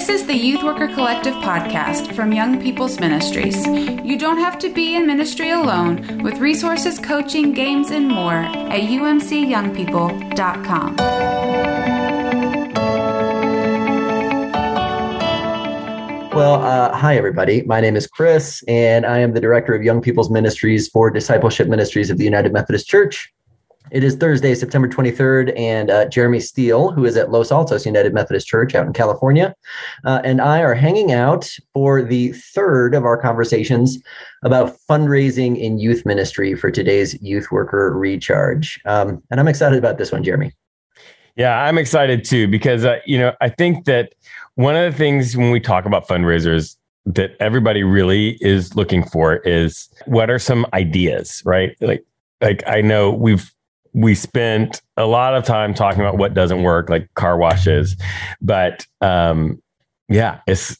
This is the Youth Worker Collective podcast from Young People's Ministries. You don't have to be in ministry alone with resources, coaching, games, and more at umcyoungpeople.com. Well, uh, hi, everybody. My name is Chris, and I am the Director of Young People's Ministries for Discipleship Ministries of the United Methodist Church. It is Thursday, September 23rd, and uh, Jeremy Steele, who is at Los Altos United Methodist Church out in California, uh, and I are hanging out for the third of our conversations about fundraising in youth ministry for today's Youth Worker Recharge. Um, and I'm excited about this one, Jeremy. Yeah, I'm excited too, because, uh, you know, I think that one of the things when we talk about fundraisers that everybody really is looking for is what are some ideas, right? Like, like I know we've we spent a lot of time talking about what doesn't work, like car washes. But um, yeah, it's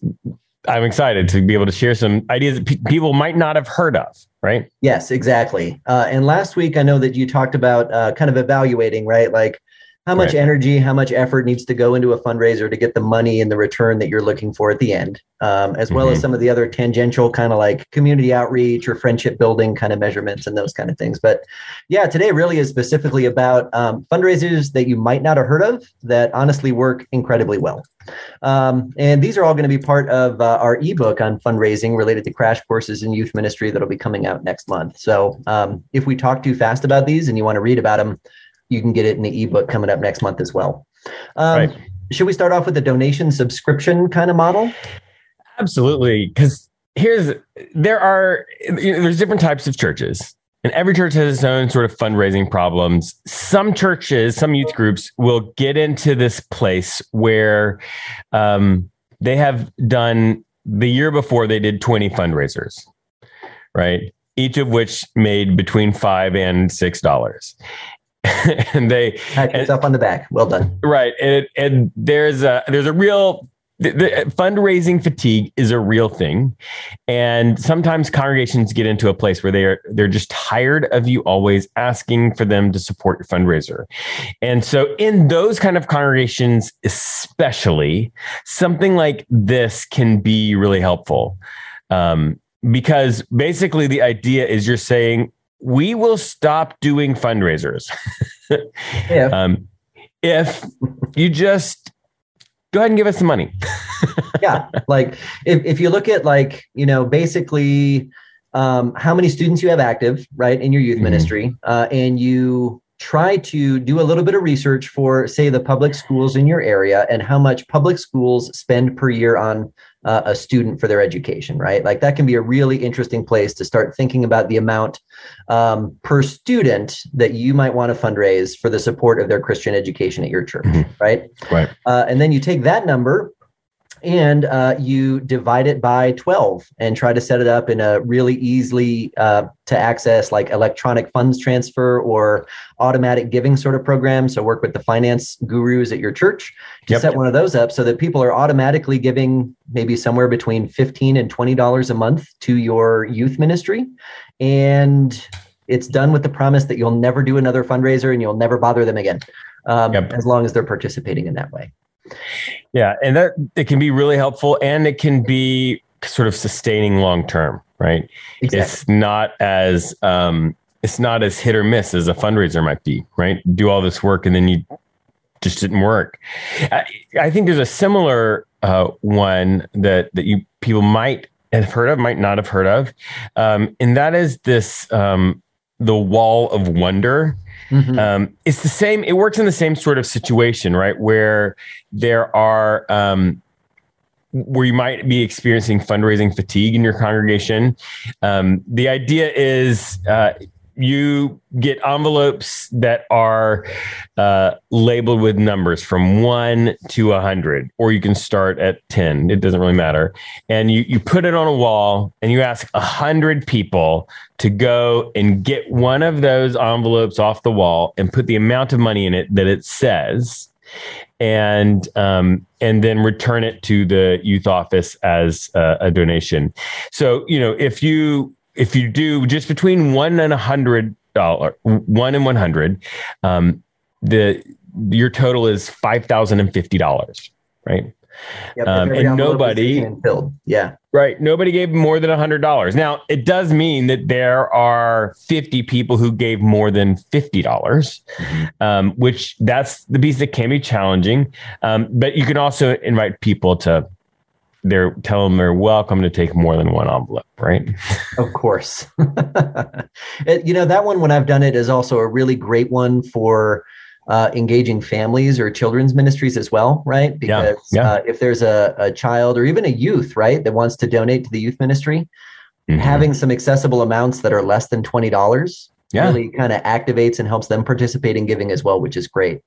I'm excited to be able to share some ideas that pe- people might not have heard of. Right? Yes, exactly. Uh, and last week, I know that you talked about uh, kind of evaluating, right? Like how much right. energy, how much effort needs to go into a fundraiser to get the money and the return that you're looking for at the end, um, as well mm-hmm. as some of the other tangential kind of like community outreach or friendship building kind of measurements and those kind of things. But yeah, today really is specifically about um, fundraisers that you might not have heard of that honestly work incredibly well. Um, and these are all going to be part of uh, our ebook on fundraising related to crash courses in youth ministry that'll be coming out next month. So um, if we talk too fast about these and you want to read about them, you can get it in the ebook coming up next month as well. Um, right. Should we start off with the donation subscription kind of model? Absolutely, because here's there are there's different types of churches. And every church has its own sort of fundraising problems. Some churches, some youth groups will get into this place where um, they have done the year before they did 20 fundraisers, right? Each of which made between five and six dollars. and they pat yourself on the back. Well done. Right, and and there's a there's a real the, the, fundraising fatigue is a real thing, and sometimes congregations get into a place where they're they're just tired of you always asking for them to support your fundraiser, and so in those kind of congregations, especially something like this can be really helpful. Um, because basically the idea is you're saying we will stop doing fundraisers if, um, if you just go ahead and give us some money. yeah. Like if, if you look at like, you know, basically um, how many students you have active, right, in your youth mm-hmm. ministry, uh, and you try to do a little bit of research for, say, the public schools in your area and how much public schools spend per year on uh, a student for their education, right? Like that can be a really interesting place to start thinking about the amount um, per student that you might want to fundraise for the support of their Christian education at your church, mm-hmm. right? Right. Uh, and then you take that number and uh, you divide it by 12 and try to set it up in a really easily uh, to access like electronic funds transfer or automatic giving sort of program so work with the finance gurus at your church to yep. set one of those up so that people are automatically giving maybe somewhere between 15 and 20 dollars a month to your youth ministry and it's done with the promise that you'll never do another fundraiser and you'll never bother them again um, yep. as long as they're participating in that way yeah, and that it can be really helpful and it can be sort of sustaining long term, right? Exactly. It's not as um it's not as hit or miss as a fundraiser might be, right? Do all this work and then you just didn't work. I, I think there's a similar uh, one that that you people might have heard of, might not have heard of, um, and that is this um, the wall of wonder. Mm-hmm. Um, it's the same. It works in the same sort of situation, right? Where there are um, where you might be experiencing fundraising fatigue in your congregation. Um, the idea is uh, you get envelopes that are uh, labeled with numbers from one to a hundred, or you can start at 10. It doesn't really matter. And you, you put it on a wall and you ask a hundred people to go and get one of those envelopes off the wall and put the amount of money in it that it says and um, and then return it to the youth office as a, a donation. So you know if you if you do just between one and a hundred dollar, one and one hundred, um, the your total is five thousand and fifty dollars, right? Yep, Um, and nobody- filled. Yeah. Right. Nobody gave more than $100. Now, it does mean that there are 50 people who gave more than $50, dollars um, which that's the piece that can be challenging. Um, but you can also invite people to they're tell them they're welcome to take more than one envelope, right? Of course. It- you know, that one, when I've done it, is also a really great one for uh, engaging families or children's ministries as well, right? Yeah, Because yeah. Uh, if there's a, a child or even a youth, right, that wants to donate to the youth ministry, Mhm. having some accessible amounts that are less than $20 Yeah. really kind of activates and helps them participate in giving as well, which is great.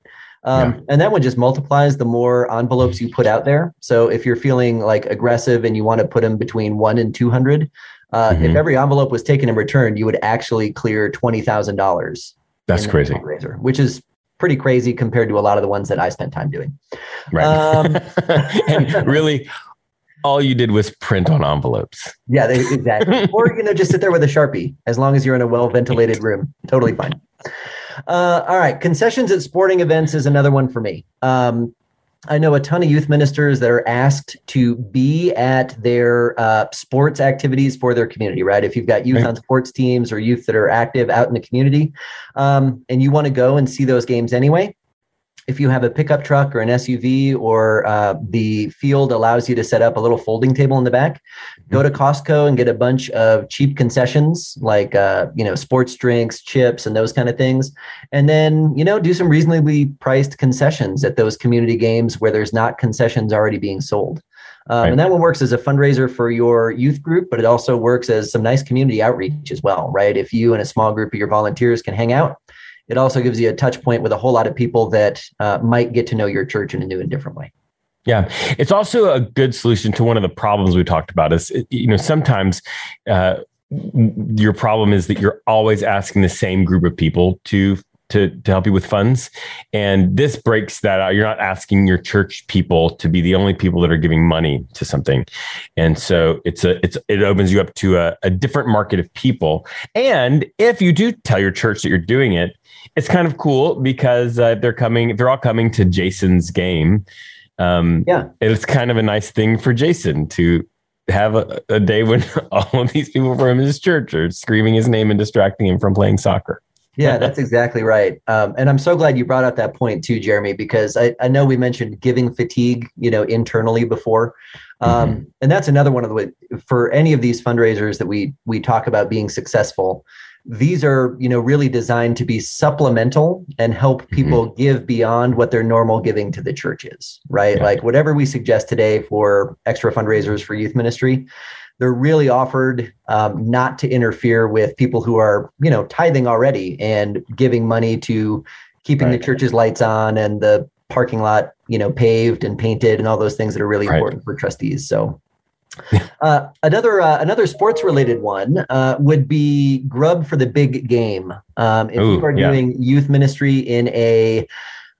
Um, And that one just multiplies the more envelopes you put out there. So if you're feeling like aggressive and you want to put them between one and 200, uh, if Mhm. every envelope was taken and returned, you would actually clear $20,000. That's crazy. fundraiser, which is pretty crazy compared to a lot of the ones that I spent time doing. Right. Um, and really, all you did was print on envelopes. Yeah, they, exactly. or you know, just sit there with a sharpie. As long as you're in a well ventilated room, totally fine. Uh, all right, concessions at sporting events is another one for me. Um, I know a ton of youth ministers that are asked to be at their uh, sports activities for their community. Right, if you've got youth Right. on sports teams or youth that are active out in the community, um, and you want to go and see those games anyway, if you have a pickup truck or an SUV or uh, the field allows you to set up a little folding table in the back, go to Costco and get a bunch of cheap concessions like uh, you know sports drinks, chips, and those kind of things, and then you know do some reasonably priced concessions at those community games where there's not concessions already being sold. Um, Right. And that one works as a fundraiser for your youth group, but it also works as some nice community outreach as well, right? If you and a small group of your volunteers can hang out, it also gives you a touch point with a whole lot of people that uh, might get to know your church in a new and different way. Yeah, it's also a good solution to one of the problems we talked about. Is you know sometimes uh, your problem is that you're always asking the same group of people to to to help you with funds, and this breaks that out. You're not asking your church people to be the only people that are giving money to something, and so it's a it's it opens you up to a, a different market of people. And if you do tell your church that you're doing it, it's kind of cool because uh, they're coming. They're all coming to Jason's game. Um, Yeah. it's kind of a nice thing for Jason to have a, a day when all of these people from his church are screaming his name and distracting him from playing soccer. Yeah, that's exactly right. Um, and I'm so glad you brought up that point too, Jeremy, because I, I know we mentioned giving fatigue, you know, internally before. Um, And that's another one of the for any of these fundraisers that we we talk about being successful. These are, you know, really designed to be supplemental and help people give beyond what their normal giving to the church is, right? Yeah. Like whatever we suggest today for extra fundraisers for youth ministry, they're really offered um, not to interfere with people who are you know tithing already and giving money to keeping Right. the church's lights on and the parking lot you know paved and painted and all those things that are really Right. important for trustees so uh, another uh, another sports related one uh, would be grub for the big game um, if Ooh, you are yeah. doing youth ministry in a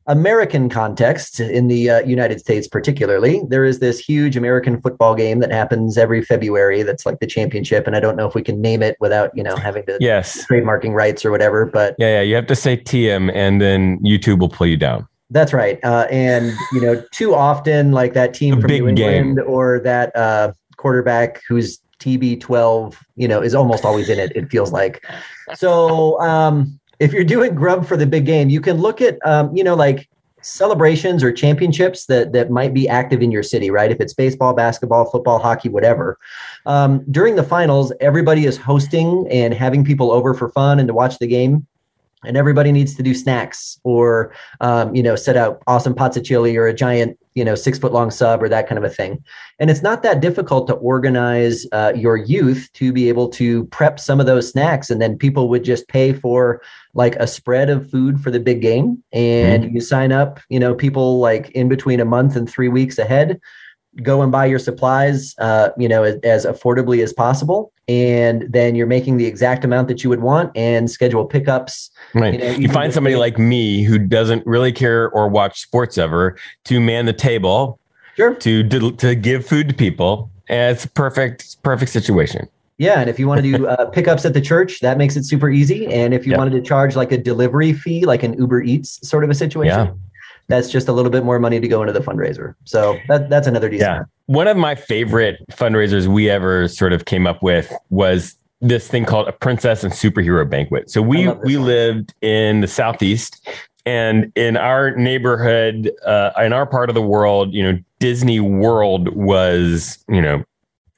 American context, in the uh, United States particularly, there is this huge American football game that happens every February. That's like the championship, and I don't know if we can name it without you know having to Yes. trademarking rights or whatever. But Yeah, yeah. You have to say TM and then YouTube will pull you down. that's right. Uh, and you know, too often, like that team A from big New game. England or that uh, quarterback who's TB12, you know, is almost always in it. It feels like. So um, if you're doing grub for the big game, you can look at um, you know like celebrations or championships that that might be active in your city, right? If it's baseball, basketball, football, hockey, whatever. Um, during the finals, everybody is hosting and having people over for fun and to watch the game. And everybody needs to do snacks or, um, you know, set out awesome pots of chili or a giant, you know, six foot long sub or that kind of a thing. And it's not that difficult to organize uh, your youth to be able to prep some of those snacks. And then people would just pay for like a spread of food for the big game. And you sign up, you know, people like in between a month and three weeks ahead go and buy your supplies, uh, you know, as, as affordably as possible. And then you're making the exact amount that you would want and schedule pickups. Right. You know, You, find somebody like me who doesn't really care or watch sports ever to man the table Sure. to to, to give food to people. And it's a perfect perfect situation. Yeah, and if you want to do uh, pickups at the church, that makes it super easy. And if you Yep. wanted to charge like a delivery fee, like an Uber Eats sort of a situation, Yeah. That's just a little bit more money to go into the fundraiser. So that, that's another decent. Yeah. One of my favorite fundraisers we ever sort of came up with was this thing called a princess and superhero banquet. So we we one. lived in the southeast and in our neighborhood uh, in our part of the world, you know, Disney World was, you know,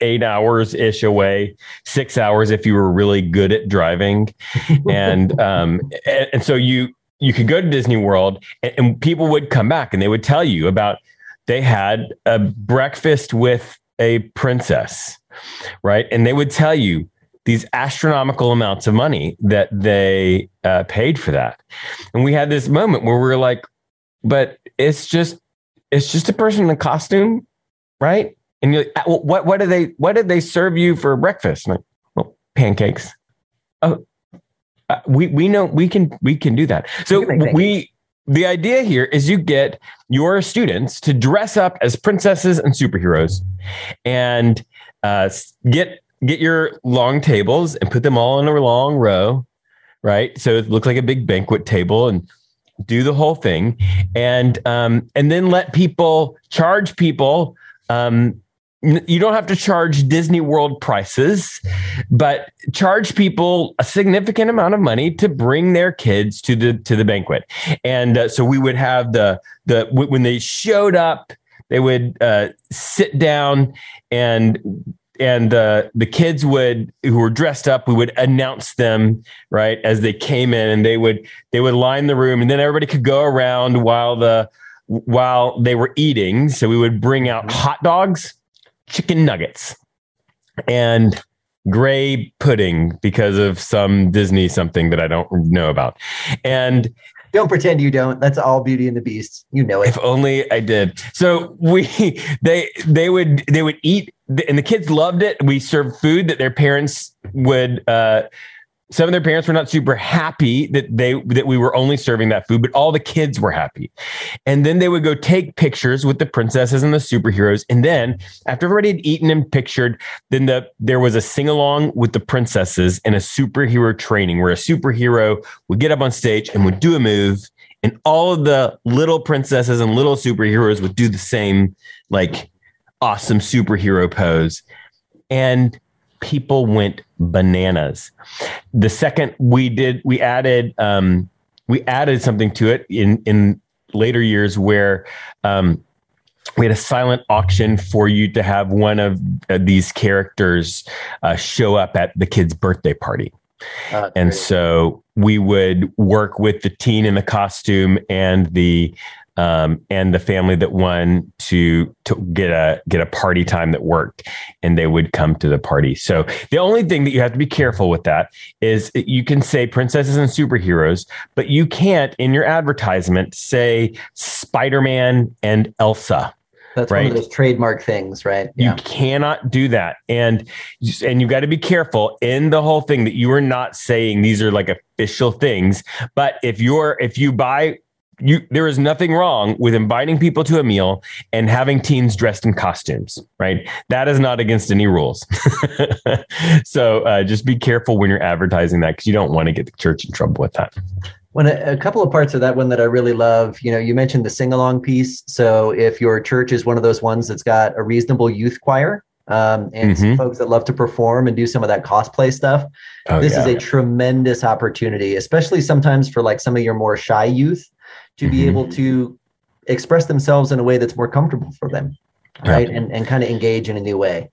eight hours ish away, six hours if you were really good at driving. and, um, and, and, so you, you could go to Disney World and, and people would come back and they would tell you about they had a breakfast with a princess, right? And they would tell you these astronomical amounts of money that they uh, paid for that. And we had this moment where we were like, but it's just, it's just a person in a costume, right? And you're like, uh, what, what do they, what did they serve you for breakfast? like, well, pancakes. Oh, uh, we, we know we can, we can do that. So we, the idea here is you get your students to dress up as princesses and superheroes and uh, get get your long tables and put them all in a long row, right? So it looks like a big banquet table and do the whole thing, and um, and then let people charge people. Um, you don't have to charge Disney World prices, but charge people a significant amount of money to bring their kids to the to the banquet. And uh, so we would have the the when they showed up, they would uh, sit down and and uh, the kids would who were dressed up we would announce them right as they came in and they would they would line the room and then everybody could go around while the while they were eating so we would bring out mm-hmm. hot dogs chicken nuggets and gray pudding because of some disney something that i don't know about and don't pretend you don't. That's all Beauty and the Beast. You know it. If only I did. So we they they would they would eat and the kids loved it. We served food that their parents would uh some of their parents were not super happy that they that we were only serving that food, but all the kids were happy. And then they would go take pictures with the princesses and the superheroes. And then after everybody had eaten and pictured, then the there was a sing along with the princesses and a superhero training where a superhero would get up on stage and would do a move, and all of the little princesses and little superheroes would do the same like awesome superhero pose. And people went bananas. The second we did, we added um, we added something to it in in later years where um, we had a silent auction for you to have one of uh, these characters uh, show up at the kid's birthday party. Uh, and so we would work with the teen in the costume and the um, and the family that won to to get a get a party time that worked, and they would come to the party. So the only thing that you have to be careful with that is you can say princesses and superheroes, but you can't in your advertisement say Spider Man and Elsa. That's right? one of those trademark things, right? Yeah. You cannot do that, and and you've got to be careful in the whole thing that you are not saying these are like official things. But if you're if you buy you there is nothing wrong with inviting people to a meal and having teens dressed in costumes right that is not against any rules so uh, just be careful when you're advertising that because you don't want to get the church in trouble with that when a, a, couple of parts of that one that I really love, you know, you mentioned the sing along piece. So if your church is one of those ones that's got a reasonable youth choir, um, and mm-hmm. folks that love to perform and do some of that cosplay stuff. Oh, this yeah. is a tremendous opportunity, especially sometimes for like some of your more shy youth to be mm-hmm. able to express themselves in a way that's more comfortable for them right and, and kind of engage in a new way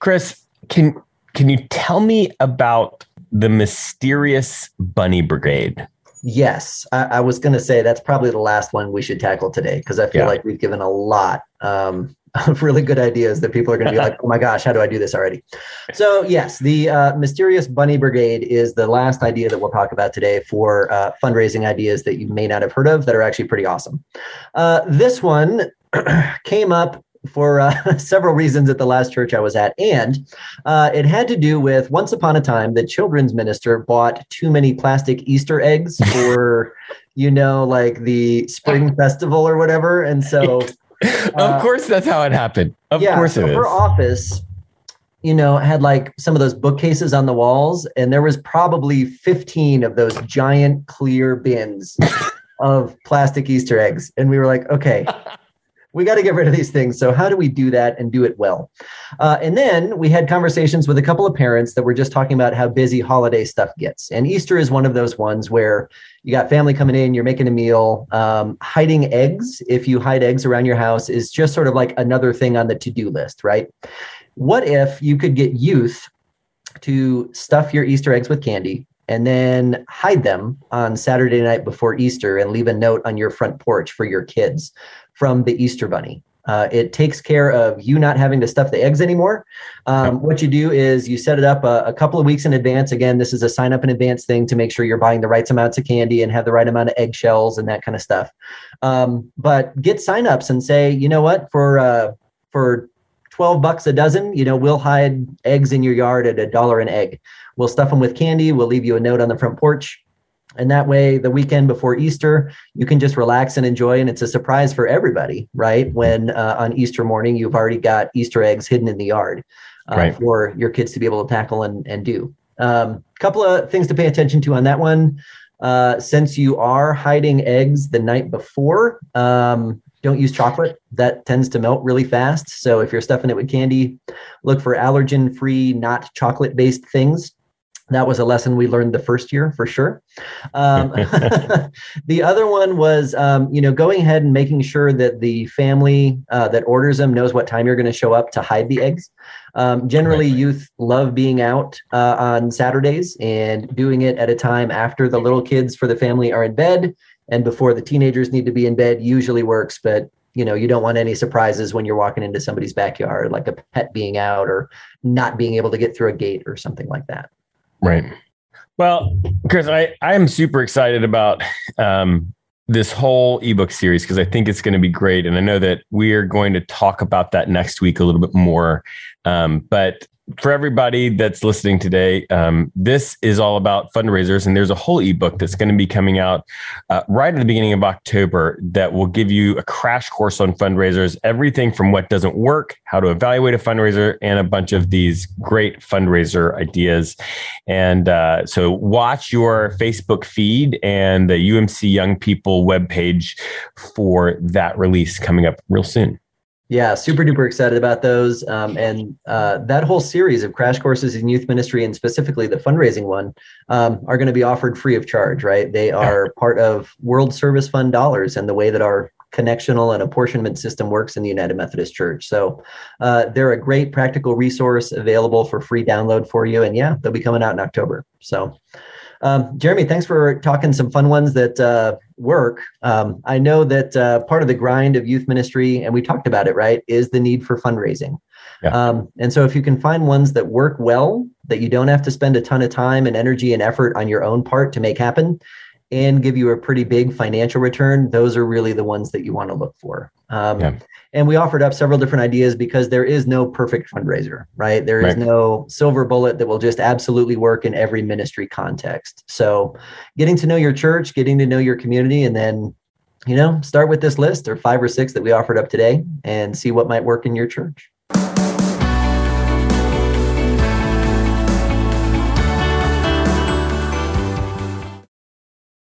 chris can can you tell me about the mysterious bunny brigade yes i, I was going to say that's probably the last one we should tackle today because i feel yeah. like we've given a lot um, of really good ideas that people are going to be like, oh my gosh, how do I do this already? So, yes, the uh, Mysterious Bunny Brigade is the last idea that we'll talk about today for uh, fundraising ideas that you may not have heard of that are actually pretty awesome. Uh, this one came up for uh, several reasons at the last church I was at. And uh, it had to do with once upon a time, the children's minister bought too many plastic Easter eggs for, you know, like the spring festival or whatever. And so of uh, course, that's how it happened. Of yeah, course, so it her is. office, you know, had like some of those bookcases on the walls, and there was probably fifteen of those giant clear bins of plastic Easter eggs. And we were like, okay, we got to get rid of these things. So, how do we do that and do it well? Uh, and then we had conversations with a couple of parents that were just talking about how busy holiday stuff gets. And Easter is one of those ones where you got family coming in, you're making a meal. Um, hiding eggs, if you hide eggs around your house, is just sort of like another thing on the to do list, right? What if you could get youth to stuff your Easter eggs with candy and then hide them on Saturday night before Easter and leave a note on your front porch for your kids from the Easter Bunny. Uh, it takes care of you not having to stuff the eggs anymore. Um, what you do is you set it up a, a, couple of weeks in advance. Again, this is a sign up in advance thing to make sure you're buying the right amounts of candy and have the right amount of eggshells and that kind of stuff. Um, but get signups and say, you know what, for uh, for 12 bucks a dozen, you know, we'll hide eggs in your yard at a dollar an egg. We'll stuff them with candy. We'll leave you a note on the front porch. And that way, the weekend before Easter, you can just relax and enjoy. And it's a surprise for everybody, right? When uh, on Easter morning, you've already got Easter eggs hidden in the yard uh, right. for your kids to be able to tackle and, and do. A um, couple of things to pay attention to on that one. Uh, since you are hiding eggs the night before, um, don't use chocolate. That tends to melt really fast. So if you're stuffing it with candy, look for allergen free, not chocolate based things that was a lesson we learned the first year for sure. Um, the other one was, um, you know, going ahead and making sure that the family uh, that orders them knows what time you're going to show up to hide the eggs. Um, generally, right. youth love being out uh, on Saturdays and doing it at a time after the little kids for the family are in bed and before the teenagers need to be in bed. Usually works, but you know you don't want any surprises when you're walking into somebody's backyard like a pet being out or not being able to get through a gate or something like that Right. Well, Chris, I, I am super excited about um, this whole ebook series because I think it's going to be great. And I know that we are going to talk about that next week a little bit more. Um, but for everybody that's listening today, um, this is all about fundraisers, and there's a whole ebook that's going to be coming out uh, right at the beginning of October that will give you a crash course on fundraisers, everything from what doesn't work, how to evaluate a fundraiser, and a bunch of these great fundraiser ideas. And uh, so, watch your Facebook feed and the UMC Young People webpage for that release coming up real soon. Yeah, super duper excited about those. Um, and uh, that whole series of crash courses in youth ministry and specifically the fundraising one um, are going to be offered free of charge, right? They are part of World Service Fund dollars and the way that our connectional and apportionment system works in the United Methodist Church. So uh, they're a great practical resource available for free download for you. And yeah, they'll be coming out in October. So um, Jeremy, thanks for talking some fun ones that uh, work. Um, I know that uh, part of the grind of youth ministry, and we talked about it, right, is the need for fundraising. Yeah. Um, and so if you can find ones that work well, that you don't have to spend a ton of time and energy and effort on your own part to make happen, and give you a pretty big financial return, those are really the ones that you want to look for. Um, yeah. And we offered up several different ideas because there is no perfect fundraiser, right? There is right. no silver bullet that will just absolutely work in every ministry context. So, getting to know your church, getting to know your community, and then, you know, start with this list or five or six that we offered up today and see what might work in your church.